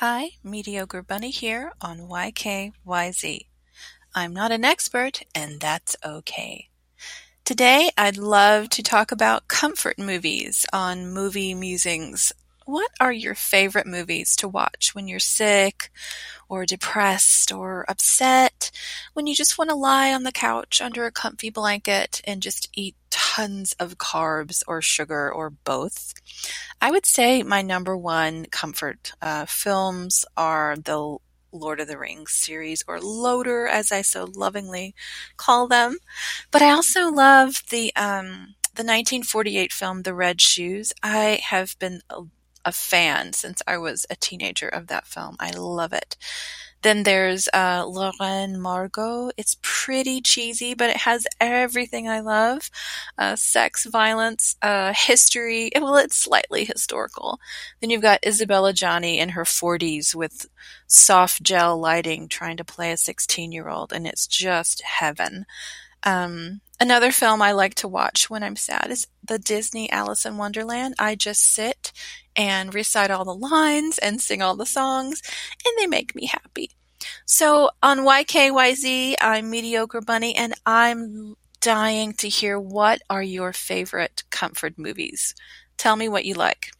Hi, Mediocre Bunny here on YKYZ. I'm not an expert, and that's okay. Today, I'd love to talk about comfort movies on Movie Musings. What are your favorite movies to watch when you're sick or depressed or upset? When you just want to lie on the couch under a comfy blanket and just eat tons of carbs or sugar or both? I would say my number one comfort uh, films are the Lord of the Rings series, or Loader, as I so lovingly call them. But I also love the um, the 1948 film The Red Shoes. I have been a, a fan since I was a teenager of that film. I love it. Then there's uh, La Reine Margot. It's pretty cheesy, but it has everything I love: uh, sex, violence, uh, history. Well, it's slightly historical. Then you've got Isabelle Adjani in her 40s with soft gel lighting, trying to play a 16-year-old, and it's just heaven. Um, another film I like to watch when I'm sad is the Disney Alice in Wonderland. I just sit and recite all the lines and sing all the songs, and they make me happy. So on YKYZ, I'm Mediocre Bunny, and I'm dying to hear what are your favorite comfort movies. Tell me what you like.